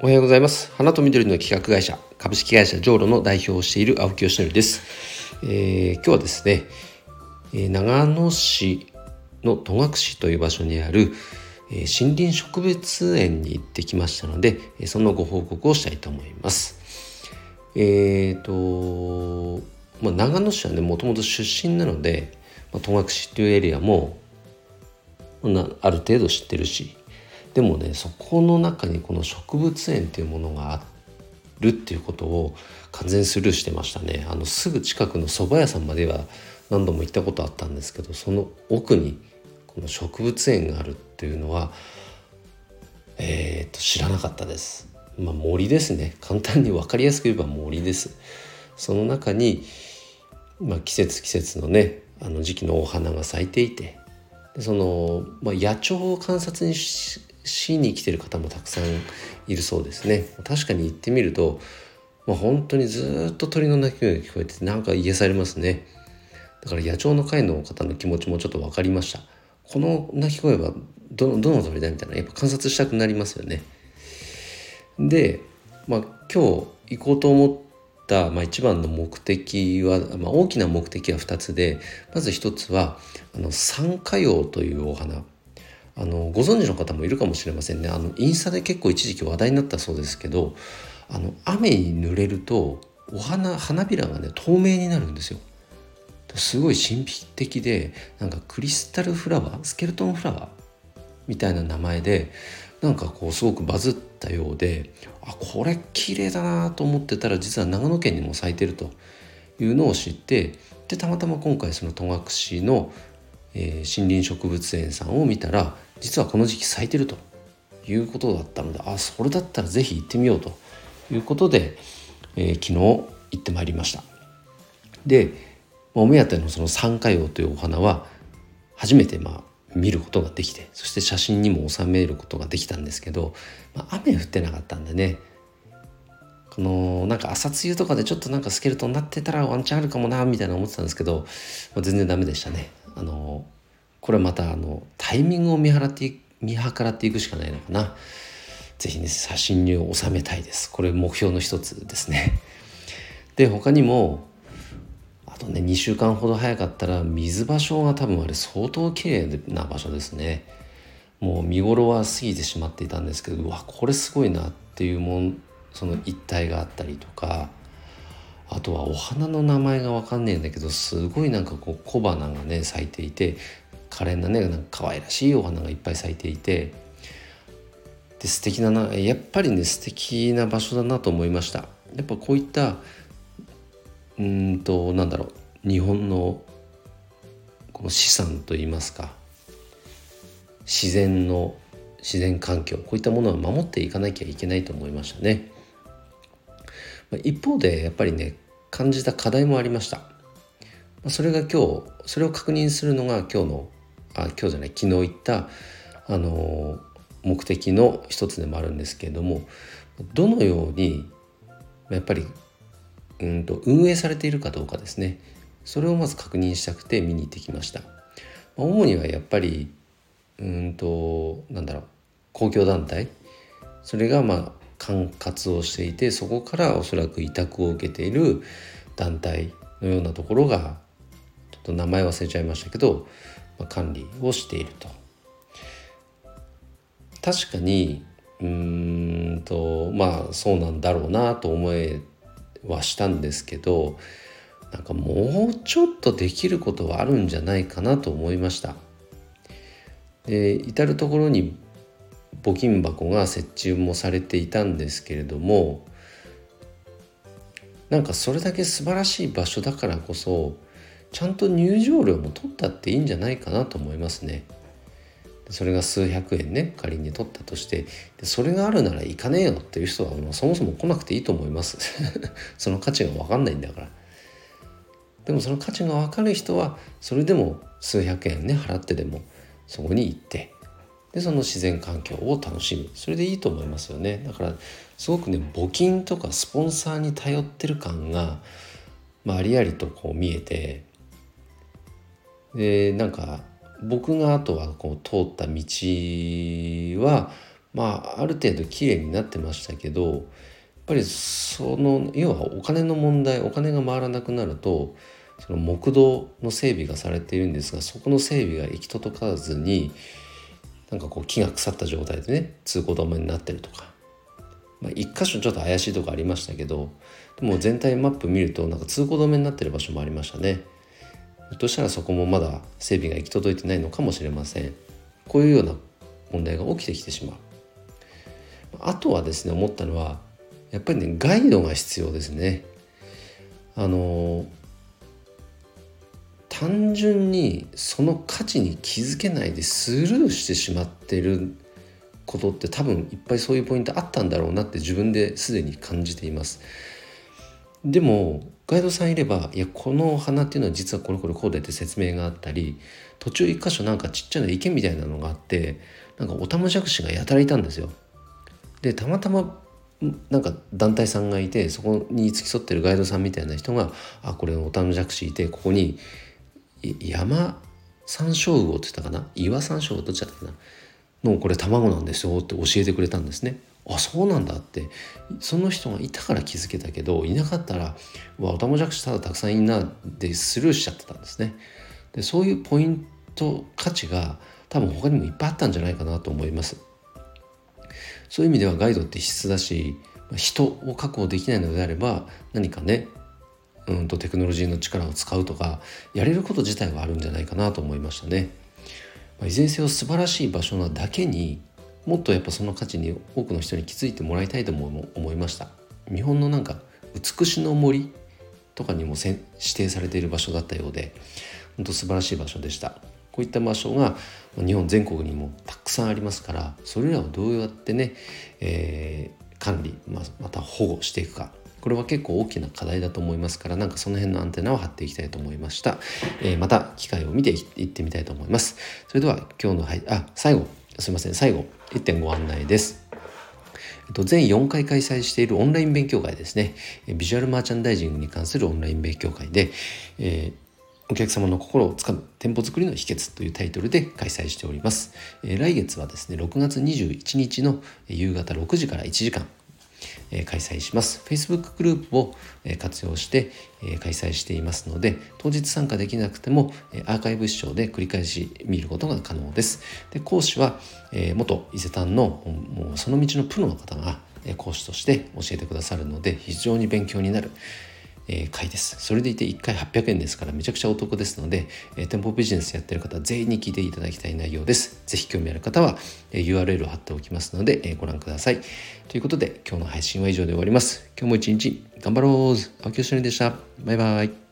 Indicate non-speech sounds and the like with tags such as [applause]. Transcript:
おはようございます。花と緑の企画会社株式会社ジョーロの代表をしている青木よしのりです、えー、今日はですね、え、長野市の戸隠という場所にある、え、森林植物園に行ってきましたので、えそのご報告をしたいと思います。えっ、とまあ、長野市はねもともと出身なので、まあ、戸隠っていうエリアもある程度知ってるしでもねそこの中にこの植物園っていうものがあるっていうことを完全スルーしてましたねあのすぐ近くの蕎麦屋さんまでは何度も行ったことあったんですけどその奥にこの植物園があるっていうのはえー、と知らなかったです。まあ、森ですね簡単に分かりやすく言えば森です。その中に、まあ、季節季節のねあの時期のお花が咲いていてその、まあ、野鳥を観察にししに来てる方もたくさんいるそうですね。確かに行ってみると、まあ、本当にずっと鳥の鳴き声が聞こえてなんか癒されますね。だから野鳥の会の方の気持ちもちょっと分かりました。この鳴き声はどのどの鳥だみたいなやっぱ観察したくなりますよね。で、まあ、今日行こうと思った、まあ、一番の目的は、まあ、大きな目的は2つでまず1つはあの三花葉というお花。あのご存知の方もいるかもしれませんね。あのインスタで結構一時期話題になったそうですけどあの雨に濡れるとお花花びらがね透明になるんですよ。すごい神秘的でなんかクリスタルフラワースケルトンフラワーみたいな名前でなんかこうすごくバズったようであこれ綺麗だなと思ってたら実は長野県にも咲いてるというのを知ってでたまたま今回その戸隠の、えー、森林植物園さんを見たら実はこの時期咲いてるということだったのであそれだったら是非行ってみようということで、えー、昨日行ってまいりましたでお目当てのその三花葉というお花は初めてまあ見ることができてそして写真にも収めることができたんですけど、まあ、雨降ってなかったんでねこのなんか朝露とかでちょっとなんかスケルトンになってたらワンチャンあるかもなみたいな思ってたんですけど、まあ、全然ダメでしたね。あのこれまたあのタイミングを見払って見計らっていくしかないのかな。是非ね写真に収めたいです。これ目標の一つですね。で他にもあとね2週間ほど早かったら水場所が多分あれ相当綺麗な場所ですね。もう見頃は過ぎてしまっていたんですけどうわこれすごいなっていうもんその一帯があったりとかあとはお花の名前が分かんねえんだけどすごいなんかこう小花がね咲いていて可憐なねなんか可愛らしいお花がいっぱい咲いていてで素敵だなやっぱりね素敵な場所だなと思いました。やっぱこういったうんとなんだろう日本のこの資産といいますか自然の自然環境こういったものは守っていかなきゃいけないと思いましたね。一方でやっぱりね感じた課題もありました。それが今日それを確認するのが今日のあ今日じゃない昨日言ったあの目的の一つでもあるんですけれどもどのようにやっぱりうんと運営されているかどうかですね。それをまず確認したくて見に行ってきました。主にはやっぱりうんとなんだろう公共団体。それがまあ管轄をしていてそこからおそらく委託を受けている団体のようなところがちょっと名前忘れちゃいましたけどまあ、管理をしていると。確かにうんとまあそうなんだろうなと思えはしたんですけどなんかもうちょっとできることはあるんじゃないかなと思いました。で至る所に募金箱が設置もされていたんですけれどもなんかそれだけ素晴らしい場所だからこそちゃんと入場料も取ったっていいんじゃないかなと思いますね。それが数百円ね仮に取ったとしてそれがあるなら行かねえよっていう人はもうそもそも来なくていいと思います [laughs] その価値が分かんないんだからでもその価値が分かる人はそれでも数百円ね払ってでもそこに行ってでその自然環境を楽しむ。それでいいと思いますよね。だからすごくね募金とかスポンサーに頼ってる感が、まあ、ありありとこう見えてでなんか僕があとはこう通った道はまあある程度綺麗になってましたけどやっぱりその要はお金の問題お金が回らなくなるとその木道の整備がされているんですがそこの整備が行き届かずになんかこう木が腐った状態でね通行止めになってるとか、まあ、一箇所ちょっと怪しいとこありましたけどでも全体マップ見るとなんか通行止めになってる場所もありましたね。ひょっとしたらそこもまだ整備が行き届いてないのかもしれません。こういうような問題が起きてきてしまう。あとはですね思ったのはやっぱりねガイドが必要ですね。あの単純にその価値に気づけないでスルーしてしまってることって多分いっぱいそういうポイントあったんだろうなって自分ですでに感じています。でもガイドさんいればいやこの花っていうのは実はこれこれこうでって説明があったり途中一箇所なんかちっちゃな池みたいなのがあってなんかオタマジャクシがやたらいたんですよ。でたまたまなんか団体さんがいてそこに付き添ってるガイドさんみたいな人が「あこれオタマジャクシいてここに山山椒魚って言ったかな？岩山椒魚どっちだったかな？のこれ卵なんですよって教えてくれたんですね。あそうなんだってその人がいたから気づけたけどいなかったら「わオタマジャクシただたくさんいんな」ってスルーしちゃってたんですね。でそういうポイント価値が多分他にもいっぱいあったんじゃないかなと思います。そういう意味ではガイドって必須だし人を確保できないのであれば何かねうんとテクノロジーの力を使うとかやれること自体はあるんじゃないかなと思いましたね。まあ、いずれにせよ素晴らしい場所なだけにもっとやっぱその価値に多くの人に気づいてもらいたいとも思いました。日本のなんか美しの森とかにも指定されている場所だったようで本当素晴らしい場所でした。こういった場所が日本全国にもたくさんありますからそれらをどうやってね、えー、管理、ままた保護していくかこれは結構大きな課題だと思いますからなんかその辺のアンテナを張っていきたいと思いました、えー、また機会を見ていってみたいと思いますそれでは今日のはいあ最後すいません最後1.5ご案内です全4回開催しているオンライン勉強会ですね。ビジュアルマーチャンダイジングに関するオンライン勉強会で、えーお客様の心をつかむ店舗作りの秘訣というタイトルで開催しております。えー、来月はですね、6月21日の夕方6時から1時間、開催します。Facebook グループを、活用して、開催していますので、当日参加できなくても、アーカイブ視聴で繰り返し見ることが可能です。で講師は、元伊勢丹のもうその道のプロの方が講師として教えてくださるので非常に勉強になるえー、回です。それでいて1回800円ですからめちゃくちゃお得ですので、えー、店舗ビジネスやってる方全員に聞いていただきたい内容です。ぜひ興味ある方は、えー、URL を貼っておきますので、え、ご覧ください。ということで今日の配信は以上で終わります。今日も一日頑張ろう青木よしのりでした。バイバイ。